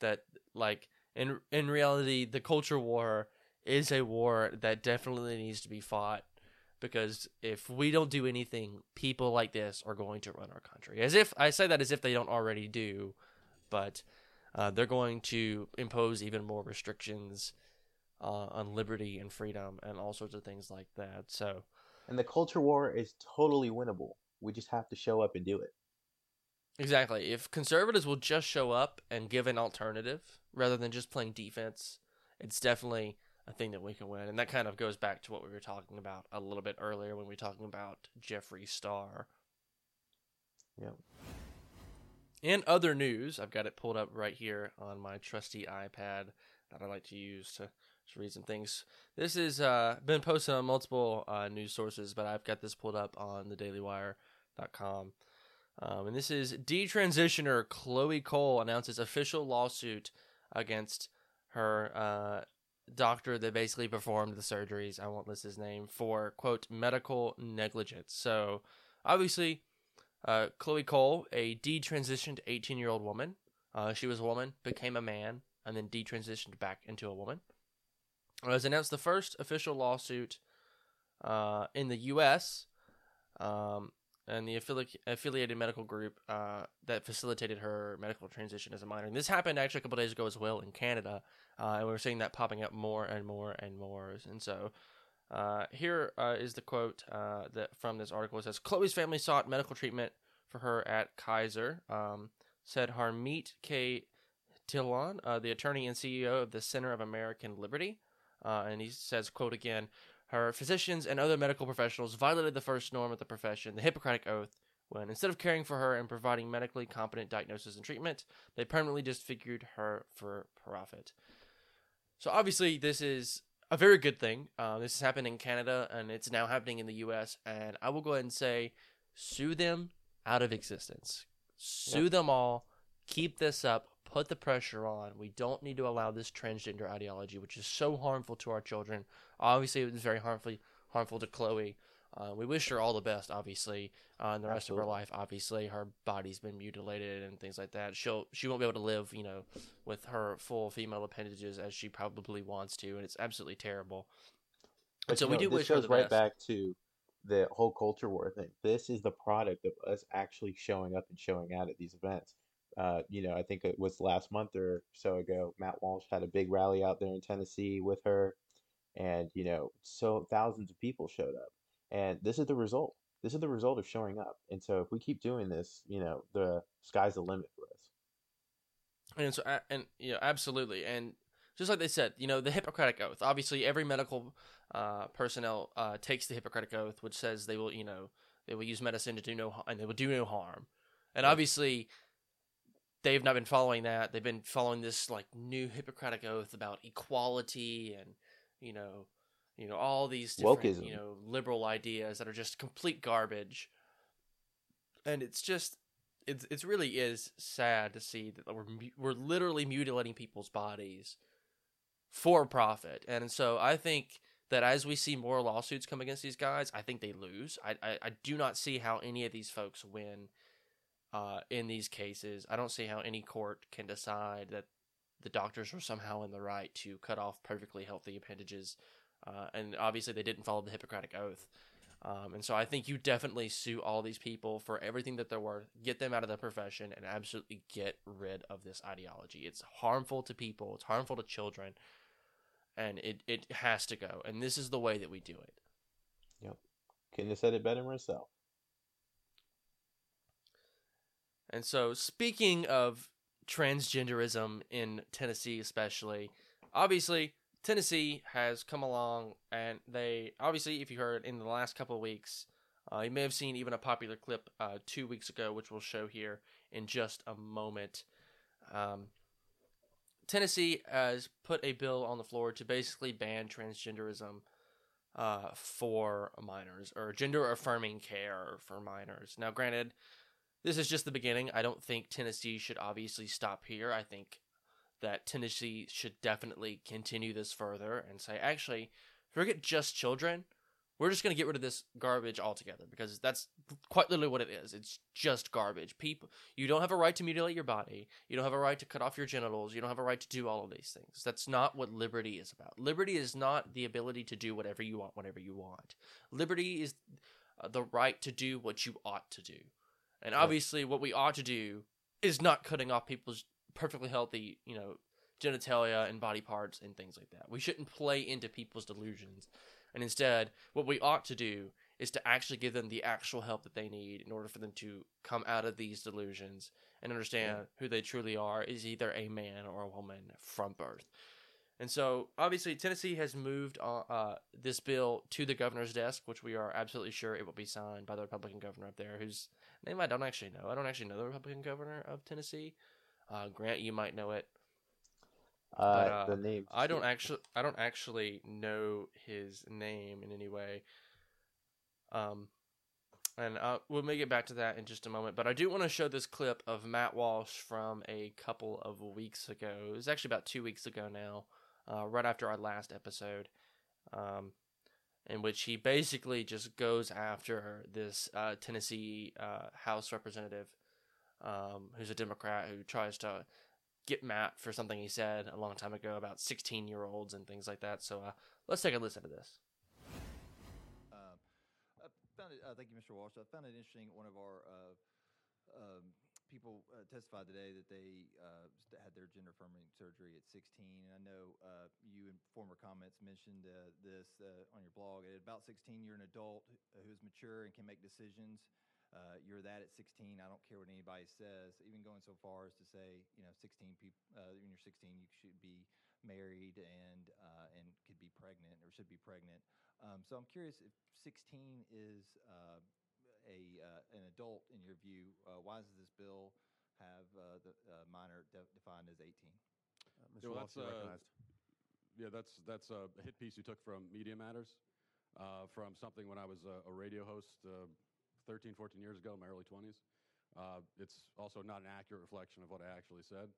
S1: that like in in reality the culture war is a war that definitely needs to be fought because if we don't do anything, people like this are going to run our country. As if I say that as if they don't already do, but uh, they're going to impose even more restrictions uh, on liberty and freedom and all sorts of things like that. So,
S2: And the culture war is totally winnable. We just have to show up and do it.
S1: exactly, if conservatives will just show up and give an alternative rather than just playing defense, it's definitely a thing that we can win. And that kind of goes back to what we were talking about a little bit earlier when we were talking about Jeffree Star.
S2: Yeah.
S1: In other news, I've got it pulled up right here on my trusty iPad that I like to use to, to read some things. This has uh, been posted on multiple uh, news sources, but I've got this pulled up on thedailywire.com. Um, and this is detransitioner Chloe Cole announces official lawsuit against her uh, doctor that basically performed the surgeries. I won't list his name for quote medical negligence. So obviously, uh, Chloe Cole, a detransitioned 18 year old woman. Uh, she was a woman, became a man, and then detransitioned back into a woman. Has announced the first official lawsuit uh, in the U.S. Um, and the affili- affiliated medical group uh, that facilitated her medical transition as a minor. And this happened actually a couple days ago as well in Canada, uh, and we're seeing that popping up more and more and more. And so, uh, here uh, is the quote uh, that from this article. It says Chloe's family sought medical treatment for her at Kaiser. Um, said Harmeet K. Dhillon, uh, the attorney and CEO of the Center of American Liberty, uh, and he says, "quote again." Her physicians and other medical professionals violated the first norm of the profession, the Hippocratic Oath, when instead of caring for her and providing medically competent diagnosis and treatment, they permanently disfigured her for profit. So obviously, this is a very good thing. Uh, this has happened in Canada, and it's now happening in the U.S. And I will go ahead and say, sue them out of existence. Sue
S2: Yep.
S1: them all. Keep this up. Put the pressure on. We don't need to allow this transgender ideology, which is so harmful to our children. Obviously, it was very harmful harmful to Chloe. Uh, we wish her all the best, obviously, uh, in the rest of her life. Obviously, her body's been mutilated and things like that. She'll she won't be able to live, you know, with her full female appendages as she probably wants to, and it's absolutely terrible.
S2: But
S1: so we
S2: know,
S1: do wish her the
S2: right
S1: best.
S2: back to the whole culture war thing. This is the product of us actually showing up and showing out at these events. Uh, you know, I think it was last month or so ago. Matt Walsh had a big rally out there in Tennessee with her, and you know, so thousands of people showed up. And this is the result. This is the result of showing up. And so, if we keep doing this, you know, the sky's the limit for us.
S1: And so, and you know, absolutely, and just like they said, you know, the Hippocratic Oath. Obviously, every medical uh, personnel uh, takes the Hippocratic Oath, which says they will, you know, they will use medicine to do no, and they will do no harm. And obviously, they've not been following that. They've been following this like new Hippocratic Oath about equality and you know, you know, all these different,
S2: Wokeism.
S1: you know, liberal ideas that are just complete garbage. And it's just it's it's really is sad to see that we're we're literally mutilating people's bodies for profit. And so I think that as we see more lawsuits come against these guys, I think they lose. I I, I do not see how any of these folks win uh, in these cases. I don't see how any court can decide that the doctors were somehow in the right to cut off perfectly healthy appendages. Uh, and obviously, they didn't follow the Hippocratic Oath. Um, and so I think you definitely sue all these people for everything that they're worth, get them out of the profession, and absolutely get rid of this ideology. It's harmful to people, it's harmful to children, and it, it has to go. And this is the way that we do it.
S2: Yep. Couldn't have said it better myself.
S1: And so, speaking of transgenderism in Tennessee, especially, obviously, Tennessee has come along and they, obviously, if you heard in the last couple of weeks, uh, you may have seen even a popular clip uh, two weeks ago, which we'll show here in just a moment. Um, Tennessee has put a bill on the floor to basically ban transgenderism uh, for minors or gender affirming care for minors. Now, granted, this is just the beginning. I don't think Tennessee should obviously stop here. I think that Tennessee should definitely continue this further and say, actually, forget just children. We're just going to get rid of this garbage altogether because that's quite literally what it is. It's just garbage. People, you don't have a right to mutilate your body. You don't have a right to cut off your genitals. You don't have a right to do all of these things. That's not what liberty is about. Liberty is not the ability to do whatever you want whenever you want. Liberty is uh, the right to do what you ought to do. And obviously, what we ought to do is not cutting off people's perfectly healthy, you know, genitalia and body parts and things like that. We shouldn't play into people's delusions. And instead, what we ought to do is to actually give them the actual help that they need in order for them to come out of these delusions and understand
S2: Yeah.
S1: who they truly are is either a man or a woman from birth. And so, obviously, Tennessee has moved uh, this bill to the governor's desk, which we are absolutely sure it will be signed by the Republican governor up there, whose name I don't actually know. I don't actually know the Republican governor of Tennessee. Uh, Grant, you might know it.
S2: Uh,
S1: But, uh,
S2: the name.
S1: I don't actually. I don't actually know his name in any way. Um, and uh, we'll make it back to that in just a moment. But I do want to show this clip of Matt Walsh from a couple of weeks ago. It was actually about two weeks ago now, uh, right after our last episode, um, in which he basically just goes after this uh, Tennessee uh, House representative, um, who's a Democrat who tries to get Matt for something he said a long time ago about 16 year olds and things like that. So uh, let's take a listen to this.
S15: Uh, I found it. Uh, thank you, Mr. Walsh. I found it interesting. One of our uh, um, people uh, testified today that they uh, had their gender affirming surgery at 16. And I know uh, you in former comments mentioned uh, this uh, on your blog. At about 16, you're an adult who is mature and can make decisions. Uh, you're that at 16. I don't care what anybody says. Even going so far as to say, you know, 16 people. When you're 16, you should be married and and could be pregnant or should be pregnant. Um, so I'm curious if 16 is a uh, an adult in your view. Uh, why does this bill have uh, the uh, minor de- defined as 18?
S16: Mr. well, that's, uh, yeah, that's that's a hit piece you took from Media Matters, uh, from something when I was a, a radio host uh, 13, 14 years ago, in my early 20s. Uh, it's also not an accurate reflection of what I actually said.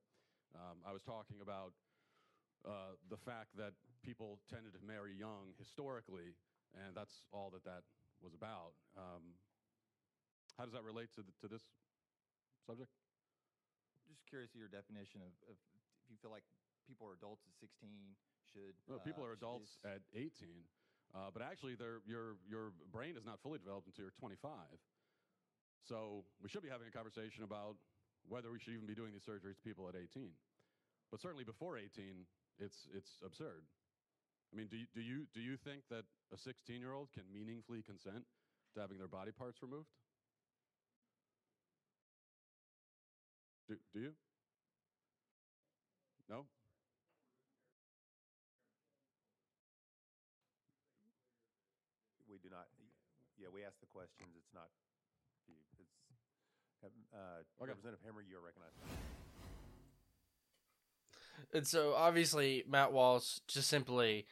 S16: Um, I was talking about uh, the fact that people tended to marry young historically, and that's all that that was about. Um, how does that relate to, the, to this subject?
S15: Just curious of your definition of, of if you feel like people are adults at 16 should.
S16: Well, people
S15: uh,
S16: are adults at 18, uh, but actually, their your your brain is not fully developed until you're 25. So we should be having a conversation about whether we should even be doing these surgeries to people at 18. But certainly before 18, it's it's absurd. I mean, do you, do you do you think that a 16 year old can meaningfully consent to having their body parts removed? Do, do you? No?
S17: We do not, yeah, we ask the questions, it's not, it's, uh, Representative Hemmer, you are recognized.
S1: And so obviously Matt Walsh just simply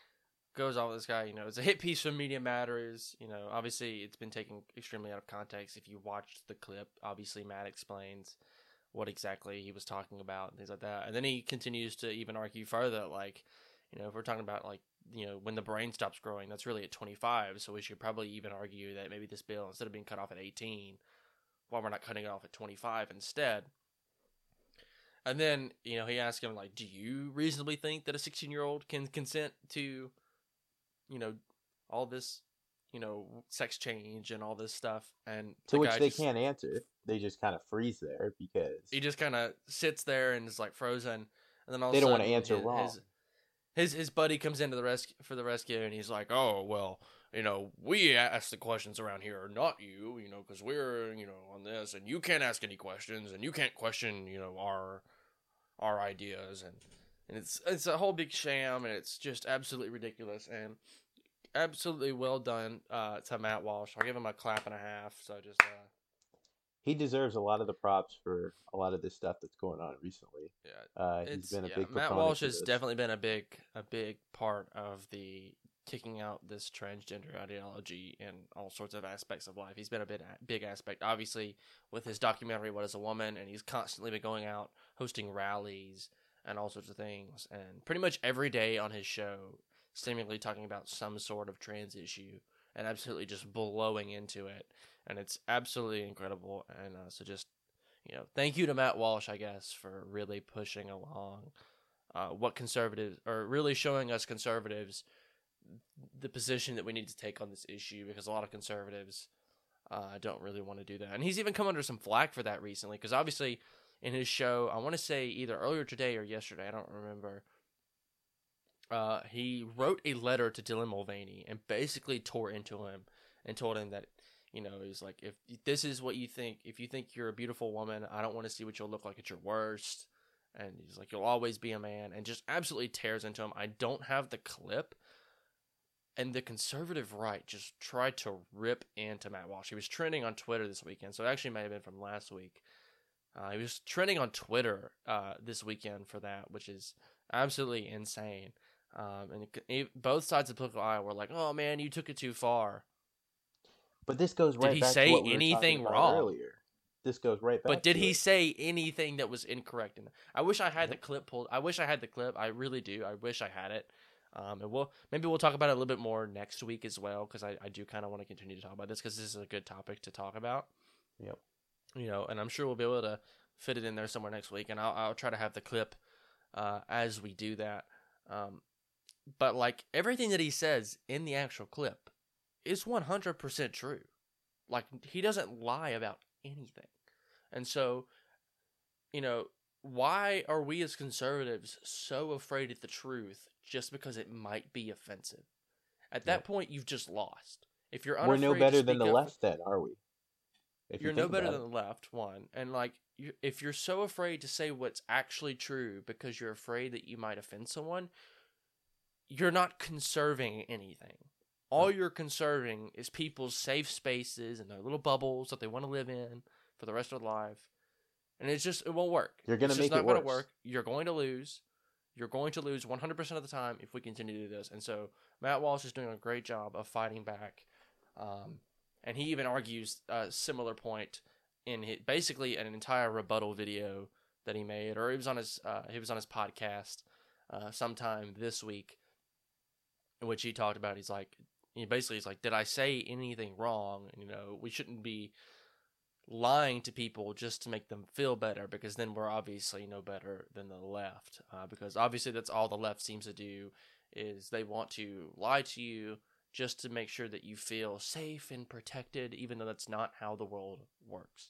S1: goes off with this guy. You know, it's a hit piece from Media Matters. You know, obviously it's been taken extremely out of context. If you watched the clip, obviously Matt explains what exactly he was talking about and things like that. And then he continues to even argue further, like, you know, if we're talking about like, you know, when the brain stops growing, that's really at 25. So we should probably even argue that maybe this bill, instead of being cut off at 18, why we're not cutting it off at 25 instead. And then, you know, he asked him, like, do you reasonably think that a 16 year old can consent to, you know, all this you know, sex change and all this stuff. And
S2: to
S1: the
S2: which they
S1: just-
S2: can't answer. They just kind of freeze there because
S1: he just kind of sits there and is like frozen, and then all
S2: They don't wanna answer
S1: his,
S2: wrong.
S1: His, his his buddy comes into the rescue for the rescue, and he's like, "Oh well, you know, we ask the questions around here, not you, you know, because we're you know on this, and you can't ask any questions, and you can't question you know our our ideas, and and it's it's a whole big sham, and it's just absolutely ridiculous, and absolutely well done uh, to Matt Walsh. I'll give him a clap and a half. So just uh,
S2: he deserves a lot of the props for a lot of this stuff that's going on recently.
S1: Yeah,
S2: uh, he's been a
S1: yeah,
S2: big
S1: Matt Walsh has definitely been a big a big part of the kicking out this transgender ideology in all sorts of aspects of life. He's been a bit big aspect, obviously, with his documentary "What Is a Woman," and he's constantly been going out hosting rallies and all sorts of things, and pretty much every day on his show, seemingly talking about some sort of trans issue and absolutely just blowing into it, and it's absolutely incredible. And uh, so just you know, thank you to Matt Walsh, I guess, for really pushing along uh, what conservatives or really showing us conservatives the position that we need to take on this issue because a lot of conservatives uh, don't really want to do that. And he's even come under some flack for that recently because obviously in his show, I want to say either earlier today or yesterday, I don't remember. Uh, he wrote a letter to Dylan Mulvaney and basically tore into him and told him that you know he's like if this is what you think if you think you're a beautiful woman i don't want to see what you'll look like at your worst. And he's like you'll always be a man. And just absolutely tears into him. I don't have the clip. And the conservative right just tried to rip into matt walsh. He was trending on twitter this weekend so it actually may have been from last week. Uh, he was trending on twitter uh, this weekend for that which is absolutely insane um, and it, it, both sides of the political aisle were like oh man you took it too far
S2: But this goes right
S1: did he
S2: back
S1: say
S2: to what we
S1: anything wrong
S2: earlier. This goes right back.
S1: But did he
S2: it.
S1: say anything that was incorrect? In I wish I had the clip pulled. I wish I had the clip. I really do. I wish I had it. Um, and we'll maybe we'll talk about it a little bit more next week as well because I, I do kind of want to continue to talk about this because this is a good topic to talk about.
S2: Yep.
S1: You know, and I'm sure we'll be able to fit it in there somewhere next week, and I'll I'll try to have the clip uh, as we do that. Um, but like everything that he says in the actual clip is 100% true. Like he doesn't lie about anything. And so, you know, why are we as conservatives so afraid of the truth just because it might be offensive? At that point, you've just lost. If you're
S2: We're no better than the
S1: up-
S2: left, then, are we? If you
S1: you're no better than the left one and like you, if you're so afraid to say what's actually true because you're afraid that you might offend someone you're not conserving anything. All you're conserving is people's safe spaces and their little bubbles that they want to live in for the rest of their life. And it's just it won't work.
S2: You're gonna
S1: It's
S2: make it
S1: gonna
S2: worse.
S1: work. You're going to lose. You're going to lose 100% of the time if we continue to do this. And so matt walsh is doing a great job of fighting back um, and he even argues a similar point in his, basically an entire rebuttal video that he made, or he was on his uh, he was on his podcast uh, sometime this week, which he talked about he's like he basically he's like, did I say anything wrong? You know, we shouldn't be lying to people just to make them feel better because then we're obviously no better than the left uh, because obviously that's all the left seems to do is they want to lie to you just to make sure that you feel safe and protected, even though that's not how the world works.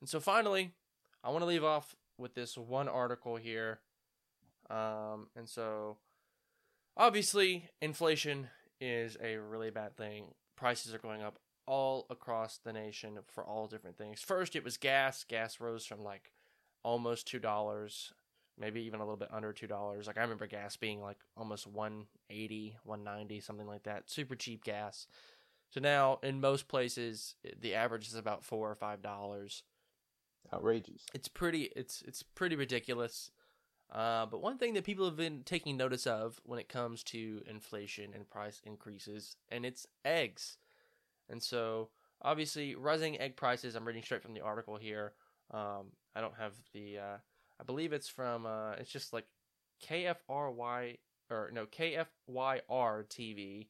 S1: And so finally, I want to leave off with this one article here. Um, and so obviously, inflation is a really bad thing. Prices are going up all across the nation for all different things. First, it was gas. Gas rose from like almost $2 maybe even a little bit under two dollars. Like I remember gas being like almost 180, 190, something like that. Super cheap gas. So now in most places the average is about four or five dollars.
S2: Outrageous.
S1: It's pretty it's it's pretty ridiculous. Uh, but one thing that people have been taking notice of when it comes to inflation and price increases, and it's eggs. And so, obviously, rising egg prices. I'm reading straight from the article here. Um, I don't have the uh, I believe it's from uh it's just like KFRY or no KFYR TV.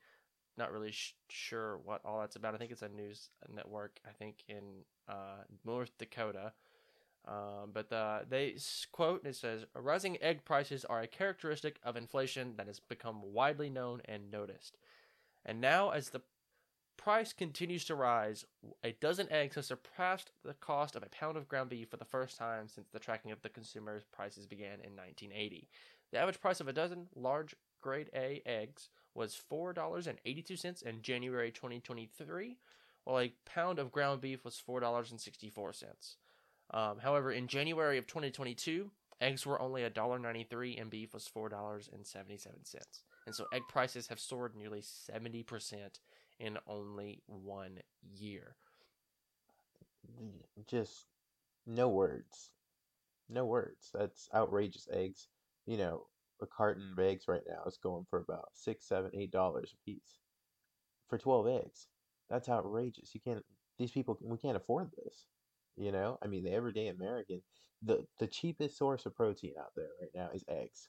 S1: Not really sh- sure what all that's about. I think it's a news network. I think in uh, North Dakota. Um, but the, they quote it says rising egg prices are a characteristic of inflation that has become widely known and noticed. And now, as the price continues to rise, a dozen eggs has surpassed the cost of a pound of ground beef for the first time since the tracking of the consumer prices began in 1980. The average price of a dozen large grade A eggs was $4.82 in January 2023, while a pound of ground beef was $4.64. Um, however, in January of 2022, eggs were only $1.93 and beef was $4.77. And so egg prices have soared nearly 70% in only one year.
S2: Just no words. No words. That's outrageous eggs. You know, a carton of eggs right now is going for about six, seven, eight dollars a piece for 12 eggs. That's outrageous. You can't, these people, we can't afford this. You know, I mean, the everyday American, the the cheapest source of protein out there right now is eggs.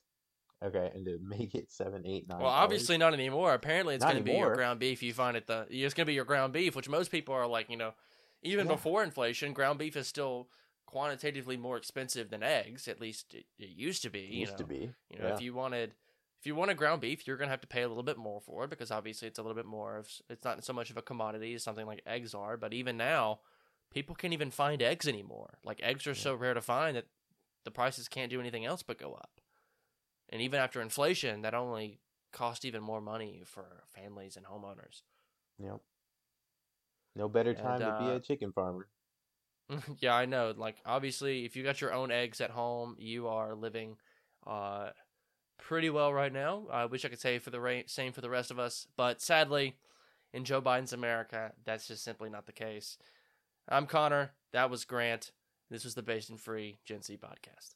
S2: Okay, and to make it seven, eight, nine.
S1: Well, obviously not anymore. Apparently, it's going to be your ground beef. You find it the it's going to be your ground beef, which most people are like, you know, even yeah. before inflation, ground beef is still quantitatively more expensive than eggs. At least it, it used to be.
S2: It used
S1: know?
S2: to be.
S1: You know, yeah. if you wanted if you want a ground beef, you're going to have to pay a little bit more for it because obviously it's a little bit more of it's not so much of a commodity as something like eggs are. But even now, people can't even find eggs anymore. Like eggs are so rare to find that the prices can't do anything else but go up. And even after inflation, that only cost even more money for families and homeowners.
S2: Yep. No better time and, uh, to be a chicken farmer.
S1: yeah, I know. Like obviously, if you got your own eggs at home, you are living uh, pretty well right now. I wish I could say for the ra- same for the rest of us, but sadly, in Joe Biden's America, that's just simply not the case. I'm Connor. That was Grant. This was the Based and Free Gen Z podcast.